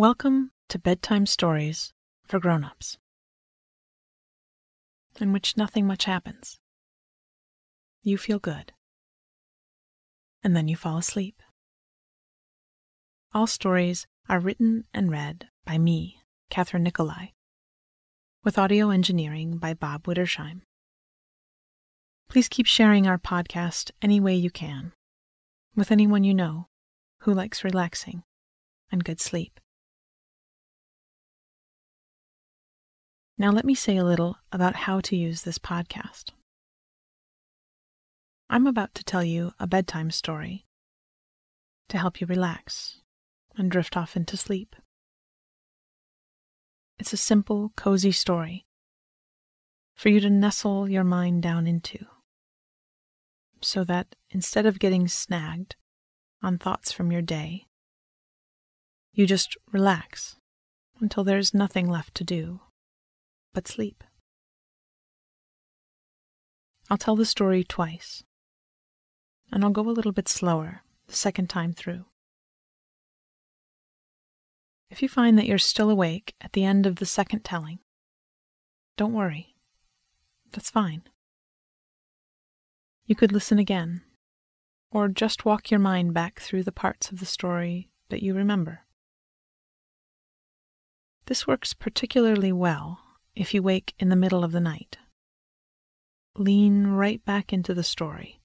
Welcome to Bedtime Stories for Grown-ups, in which nothing much happens. You feel good, and then you fall asleep. All stories are written and read by me, Kathryn Nicolai, with audio engineering by Bob Wittersheim. Please keep sharing our podcast any way you can with anyone you know who likes relaxing and good sleep. Now, let me say a little about how to use this podcast. I'm about to tell you a bedtime story to help you relax and drift off into sleep. It's a simple, cozy story for you to nestle your mind down into so that instead of getting snagged on thoughts from your day, you just relax until there's nothing left to do but sleep. I'll tell the story twice, and I'll go a little bit slower the second time through. If you find that you're still awake at the end of the second telling, don't worry. That's fine. You could listen again, or just walk your mind back through the parts of the story that you remember. This works particularly well if you wake in the middle of the night. Lean right back into the story,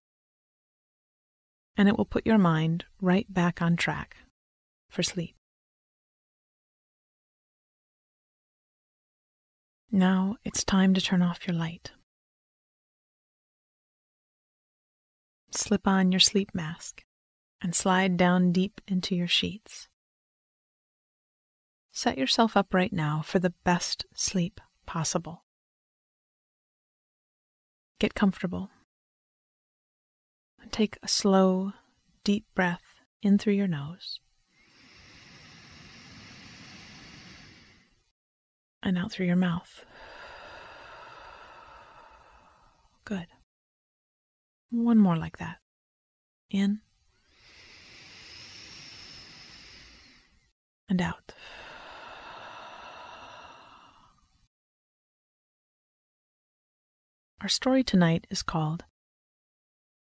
and it will put your mind right back on track for sleep. Now it's time to turn off your light. Slip on your sleep mask and slide down deep into your sheets. Set yourself up right now for the best sleep possible. Get comfortable. And take a slow, deep breath in through your nose and out through your mouth. Good. One more like that. In and out. Our story tonight is called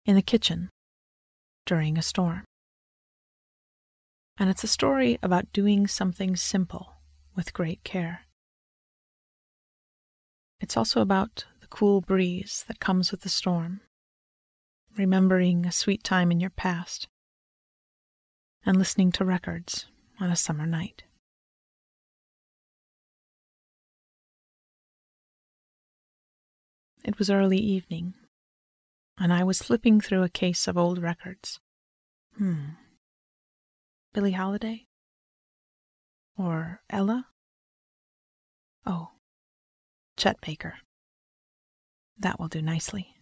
In the Kitchen During a Storm. And it's a story about doing something simple with great care. It's also about the cool breeze that comes with the storm, remembering a sweet time in your past, and listening to records on a summer night. It was early evening, and I was flipping through a case of old records. Hmm. Billie Holiday? Or Ella? Oh, Chet Baker. That will do nicely.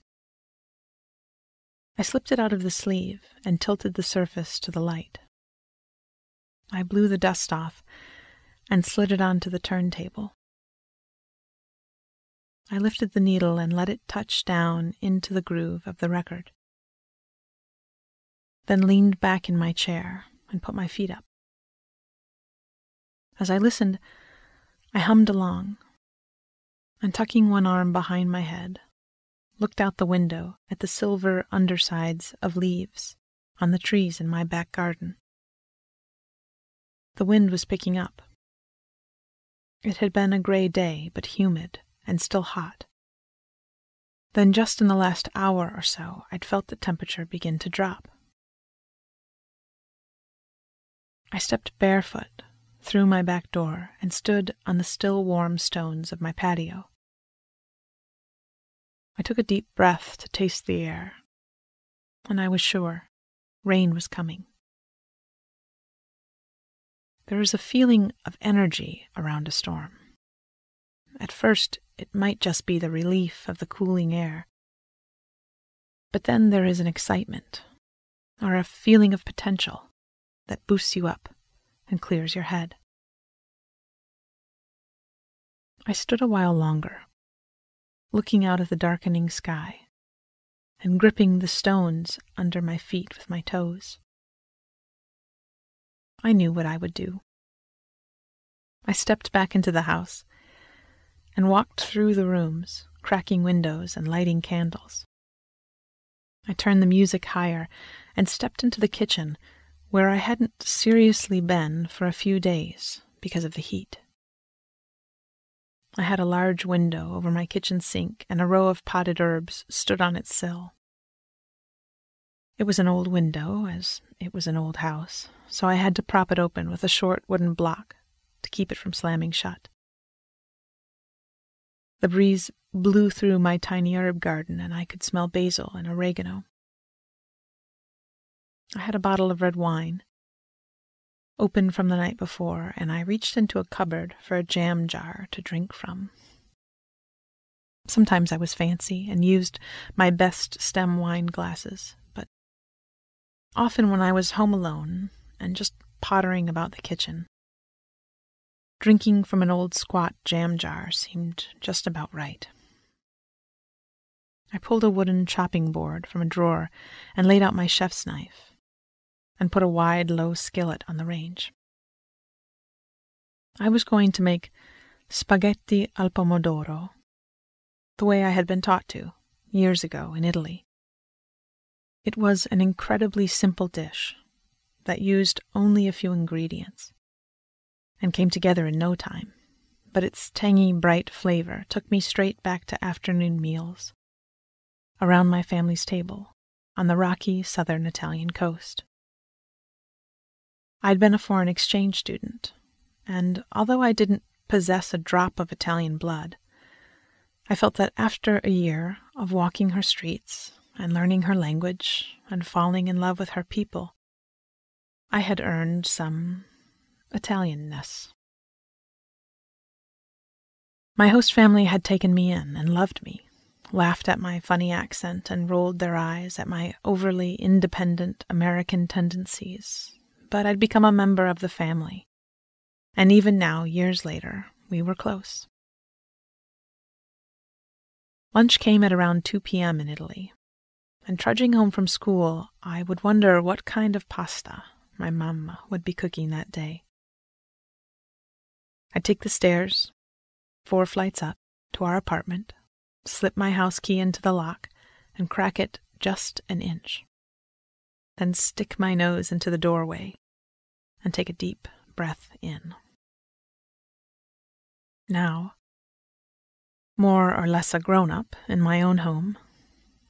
I slipped it out of the sleeve and tilted the surface to the light. I blew the dust off and slid it onto the turntable. I lifted the needle and let it touch down into the groove of the record. Then leaned back in my chair and put my feet up. As I listened, I hummed along, and tucking one arm behind my head, looked out the window at the silver undersides of leaves on the trees in my back garden. The wind was picking up. It had been a gray day, but humid and still hot. Then, just in the last hour or so, I'd felt the temperature begin to drop. I stepped barefoot through my back door and stood on the still warm stones of my patio. I took a deep breath to taste the air, and I was sure rain was coming. There is a feeling of energy around a storm. At first, it might just be the relief of the cooling air. But then there is an excitement, or a feeling of potential, that boosts you up and clears your head. I stood a while longer, looking out at the darkening sky and gripping the stones under my feet with my toes. I knew what I would do. I stepped back into the house and walked through the rooms, cracking windows and lighting candles. I turned the music higher and stepped into the kitchen, where I hadn't seriously been for a few days because of the heat. I had a large window over my kitchen sink, and a row of potted herbs stood on its sill. It was an old window, as it was an old house, so I had to prop it open with a short wooden block to keep it from slamming shut. The breeze blew through my tiny herb garden, and I could smell basil and oregano. I had a bottle of red wine, open from the night before, and I reached into a cupboard for a jam jar to drink from. Sometimes I was fancy and used my best stem wine glasses, but often when I was home alone and just pottering about the kitchen, drinking from an old squat jam jar seemed just about right. I pulled a wooden chopping board from a drawer and laid out my chef's knife and put a wide, low skillet on the range. I was going to make spaghetti al pomodoro, the way I had been taught to years ago in Italy. It was an incredibly simple dish that used only a few ingredients and came together in no time, but its tangy, bright flavor took me straight back to afternoon meals around my family's table on the rocky southern Italian coast. I'd been a foreign exchange student, and although I didn't possess a drop of Italian blood, I felt that after a year of walking her streets and learning her language and falling in love with her people, I had earned some Italianness. My host family had taken me in and loved me, laughed at my funny accent, and rolled their eyes at my overly independent American tendencies but I'd become a member of the family. And even now, years later, we were close. Lunch came at around 2 p.m. in Italy, and trudging home from school, I would wonder what kind of pasta my mamma would be cooking that day. I'd take the stairs, four flights up, to our apartment, slip my house key into the lock, and crack it just an inch. Then stick my nose into the doorway and take a deep breath in. Now, more or less a grown up in my own home,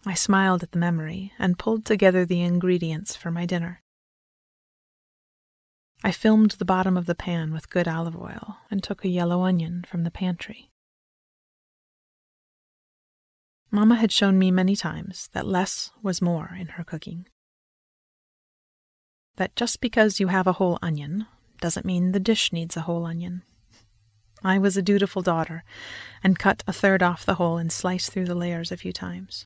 I smiled at the memory and pulled together the ingredients for my dinner. I filmed the bottom of the pan with good olive oil and took a yellow onion from the pantry. Mamma had shown me many times that less was more in her cooking that just because you have a whole onion doesn't mean the dish needs a whole onion. I was a dutiful daughter and cut a third off the whole and sliced through the layers a few times.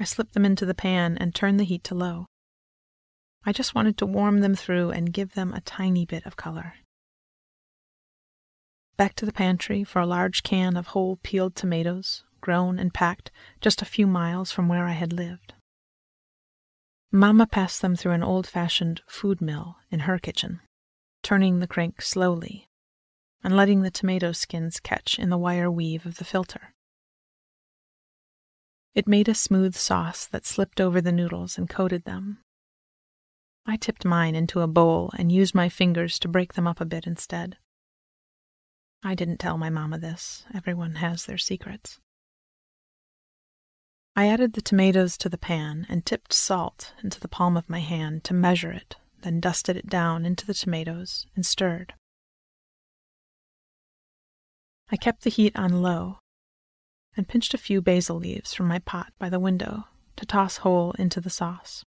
I slipped them into the pan and turned the heat to low. I just wanted to warm them through and give them a tiny bit of color. Back to the pantry for a large can of whole peeled tomatoes, grown and packed just a few miles from where I had lived. Mamma passed them through an old fashioned food mill in her kitchen, turning the crank slowly and letting the tomato skins catch in the wire weave of the filter. It made a smooth sauce that slipped over the noodles and coated them. I tipped mine into a bowl and used my fingers to break them up a bit instead. I didn't tell my mamma this. Everyone has their secrets. I added the tomatoes to the pan and tipped salt into the palm of my hand to measure it, then dusted it down into the tomatoes and stirred. I kept the heat on low and pinched a few basil leaves from my pot by the window to toss whole into the sauce.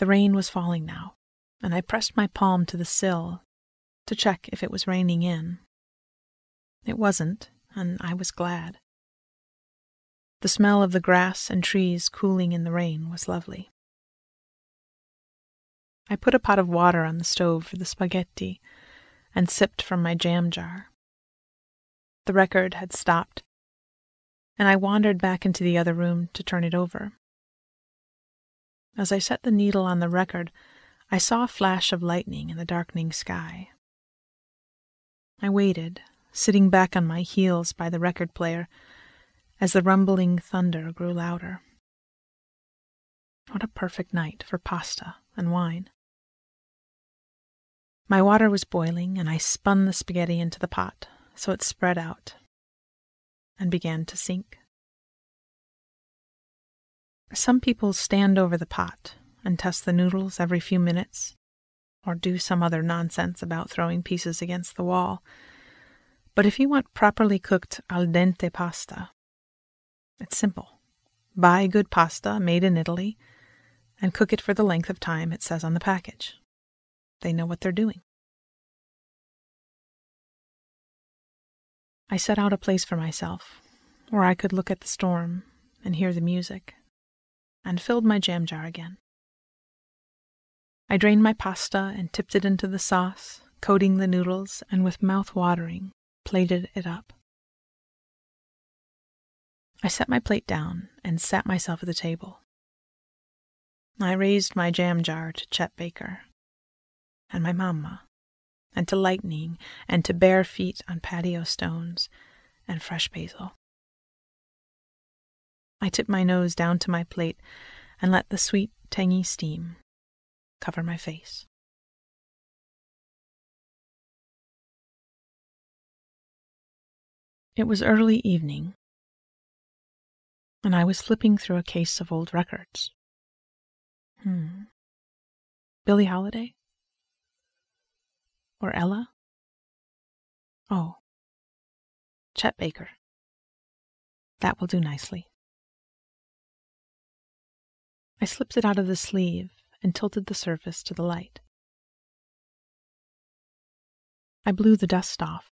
The rain was falling now, and I pressed my palm to the sill to check if it was raining in. It wasn't, and I was glad. The smell of the grass and trees cooling in the rain was lovely. I put a pot of water on the stove for the spaghetti and sipped from my jam jar. The record had stopped, and I wandered back into the other room to turn it over. As I set the needle on the record, I saw a flash of lightning in the darkening sky. I waited, sitting back on my heels by the record player, as the rumbling thunder grew louder. What a perfect night for pasta and wine. My water was boiling, and I spun the spaghetti into the pot so it spread out and began to sink. Some people stand over the pot and test the noodles every few minutes, or do some other nonsense about throwing pieces against the wall. But if you want properly cooked al dente pasta, it's simple. Buy good pasta made in Italy and cook it for the length of time it says on the package. They know what they're doing. I set out a place for myself where I could look at the storm and hear the music, and filled my jam jar again. I drained my pasta and tipped it into the sauce, coating the noodles, and with mouth watering, plated it up. I set my plate down and sat myself at the table. I raised my jam jar to Chet Baker and my mamma, and to lightning, and to bare feet on patio stones, and fresh basil. I tipped my nose down to my plate and let the sweet, tangy steam cover my face. It was early evening, and I was flipping through a case of old records. Hmm. Billie Holiday? Or Ella? Oh, Chet Baker. That will do nicely. I slipped it out of the sleeve and tilted the surface to the light. I blew the dust off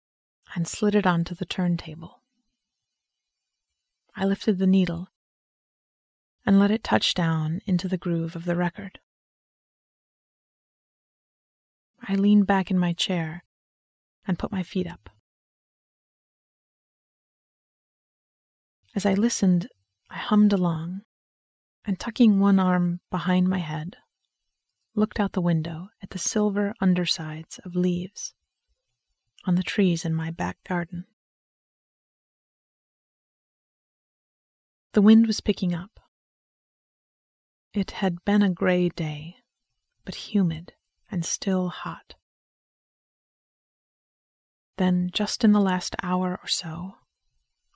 and slid it onto the turntable. I lifted the needle and let it touch down into the groove of the record. I leaned back in my chair and put my feet up. As I listened, I hummed along and, tucking one arm behind my head, looked out the window at the silver undersides of leaves on the trees in my back garden. The wind was picking up. It had been a gray day, but humid and still hot. Then, just in the last hour or so,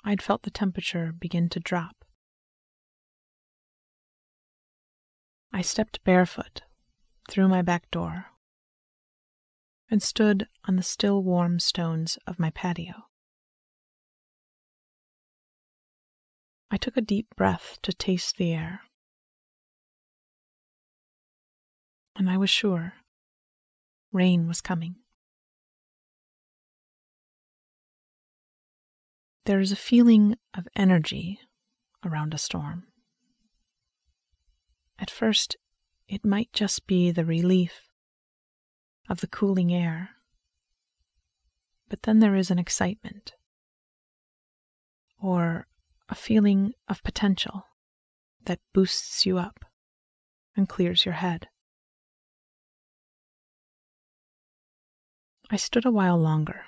I'd felt the temperature begin to drop. I stepped barefoot through my back door and stood on the still warm stones of my patio. I took a deep breath to taste the air, and I was sure Rain was coming. There is a feeling of energy around a storm. At first, it might just be the relief of the cooling air, but then there is an excitement or a feeling of potential that boosts you up and clears your head. I stood a while longer,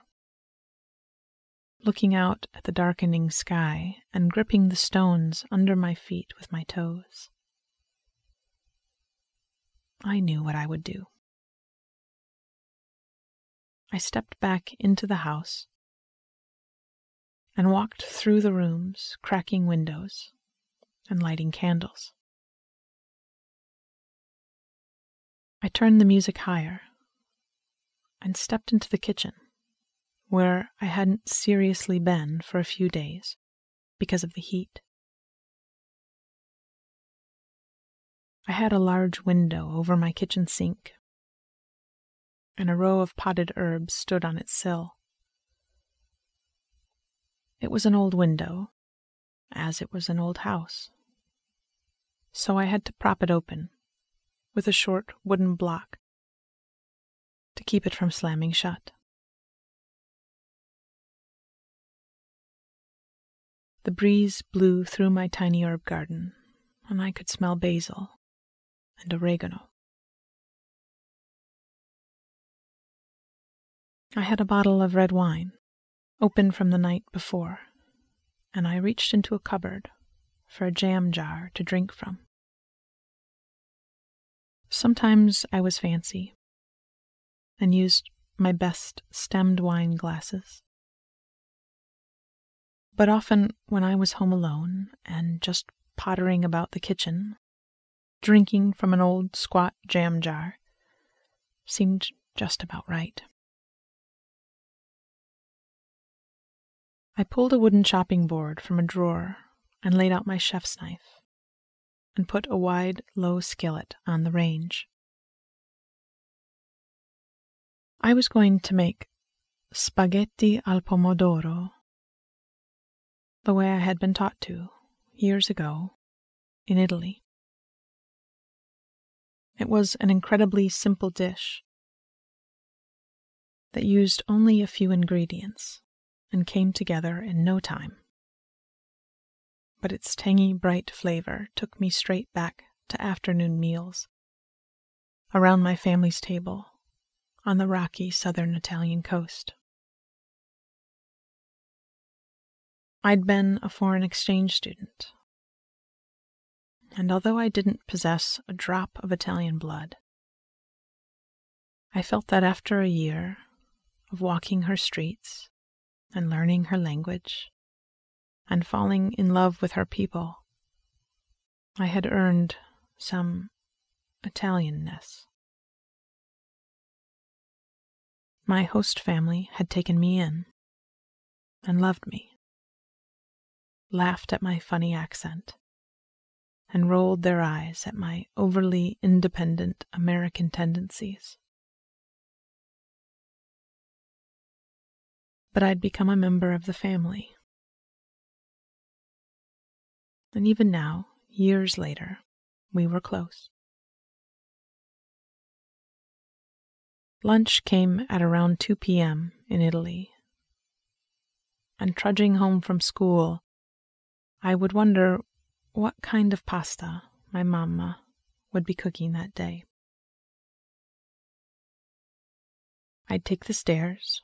looking out at the darkening sky and gripping the stones under my feet with my toes. I knew what I would do. I stepped back into the house and walked through the rooms, cracking windows and lighting candles. I turned the music higher and stepped into the kitchen, where I hadn't seriously been for a few days because of the heat. I had a large window over my kitchen sink, and a row of potted herbs stood on its sill. It was an old window, as it was an old house, so I had to prop it open with a short wooden block to keep it from slamming shut. The breeze blew through my tiny herb garden, and I could smell basil and oregano. I had a bottle of red wine, open from the night before, and I reached into a cupboard for a jam jar to drink from. Sometimes I was fancy and used my best stemmed wine glasses. But often, when I was home alone and just pottering about the kitchen, drinking from an old squat jam jar seemed just about right. I pulled a wooden chopping board from a drawer and laid out my chef's knife and put a wide, low skillet on the range. I was going to make spaghetti al pomodoro the way I had been taught to years ago in Italy. It was an incredibly simple dish that used only a few ingredients and came together in no time. But its tangy, bright flavor took me straight back to afternoon meals around my family's table on the rocky southern Italian coast. I'd been a foreign exchange student, and although I didn't possess a drop of Italian blood, I felt that after a year of walking her streets and learning her language and falling in love with her people, I had earned some Italianness. My host family had taken me in and loved me, laughed at my funny accent, and rolled their eyes at my overly independent American tendencies. But I'd become a member of the family. And even now, years later, we were close. Lunch came at around 2 p.m. in Italy, and trudging home from school, I would wonder what kind of pasta my mamma would be cooking that day. I'd take the stairs,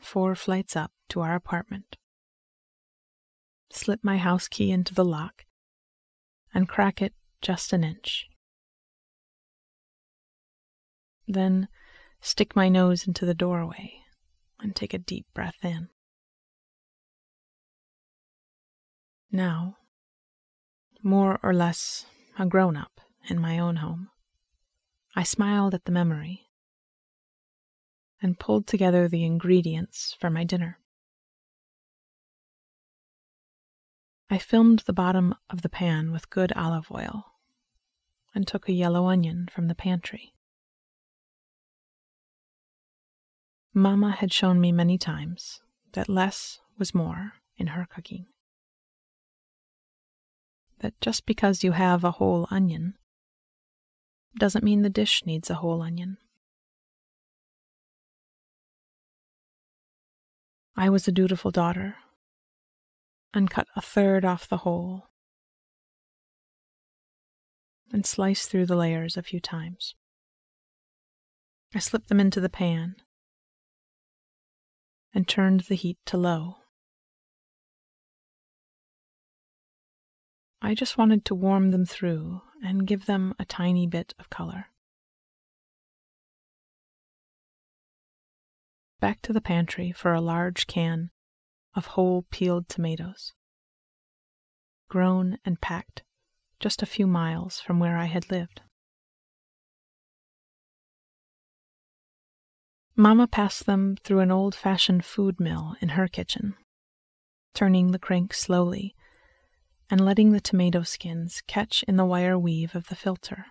four flights up to our apartment, slip my house key into the lock, and crack it just an inch then stick my nose into the doorway and take a deep breath in. Now, more or less a grown up in my own home, I smiled at the memory and pulled together the ingredients for my dinner. I filmed the bottom of the pan with good olive oil and took a yellow onion from the pantry. Mamma had shown me many times that less was more in her cooking. That just because you have a whole onion doesn't mean the dish needs a whole onion. I was a dutiful daughter and cut a third off the whole and sliced through the layers a few times. I slipped them into the pan and turned the heat to low. I just wanted to warm them through and give them a tiny bit of color. Back to the pantry for a large can of whole peeled tomatoes, grown and packed just a few miles from where I had lived. Mamma passed them through an old fashioned food mill in her kitchen, turning the crank slowly and letting the tomato skins catch in the wire weave of the filter.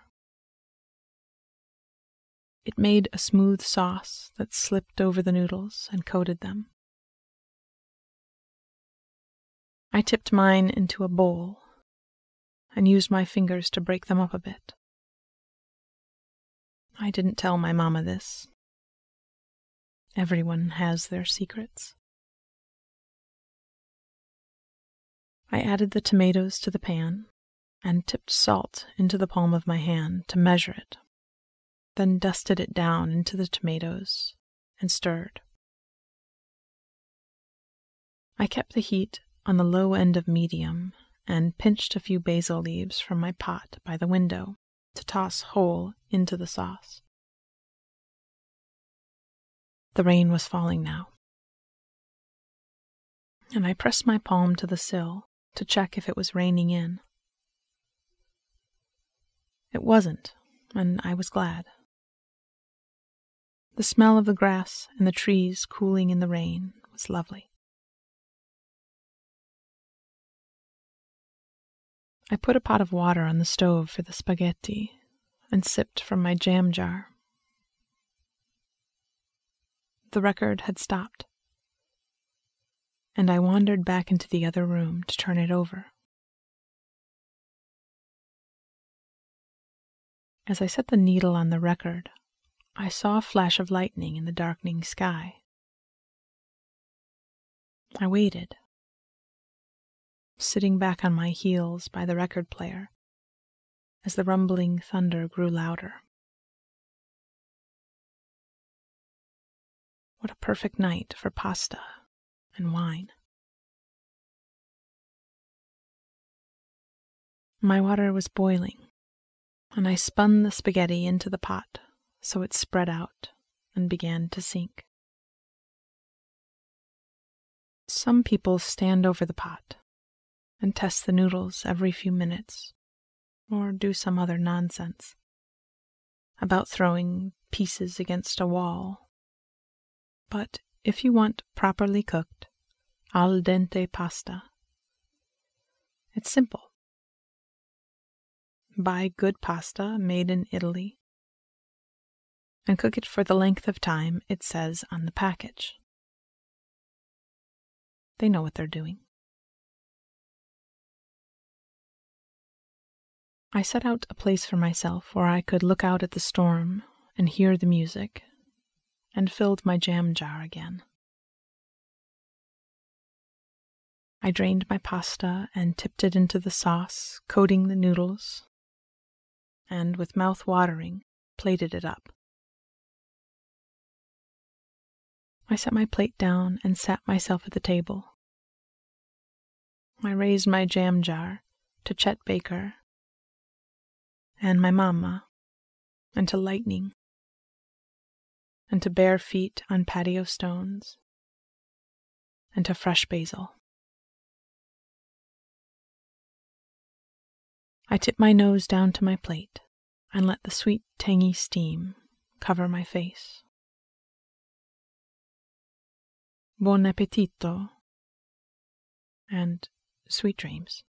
It made a smooth sauce that slipped over the noodles and coated them. I tipped mine into a bowl and used my fingers to break them up a bit. I didn't tell my mamma this, Everyone has their secrets. I added the tomatoes to the pan and tipped salt into the palm of my hand to measure it. then dusted it down into the tomatoes and stirred. I kept the heat on the low end of medium and pinched a few basil leaves from my pot by the window to toss whole into the sauce. The rain was falling now, and I pressed my palm to the sill to check if it was raining in. It wasn't, and I was glad. The smell of the grass and the trees cooling in the rain was lovely. I put a pot of water on the stove for the spaghetti and sipped from my jam jar. The record had stopped, and I wandered back into the other room to turn it over. As I set the needle on the record, I saw a flash of lightning in the darkening sky. I waited sitting back on my heels by the record player as the rumbling thunder grew louder. What a perfect night for pasta and wine. My water was boiling, and I spun the spaghetti into the pot so it spread out and began to sink. Some people stand over the pot and test the noodles every few minutes, or do some other nonsense about throwing pieces against a wall. But if you want properly cooked, al dente pasta, it's simple. Buy good pasta made in Italy and cook it for the length of time it says on the package. They know what they're doing. I set out a place for myself where I could look out at the storm and hear the music, and filled my jam jar again. I drained my pasta and tipped it into the sauce, coating the noodles, and with mouth watering, plated it up. I set my plate down and sat myself at the table. I raised my jam jar to Chet Baker and my mamma, and to lightning, and to bare feet on patio stones, and to fresh basil. I tip my nose down to my plate and let the sweet, tangy steam cover my face. Buon appetito and sweet dreams.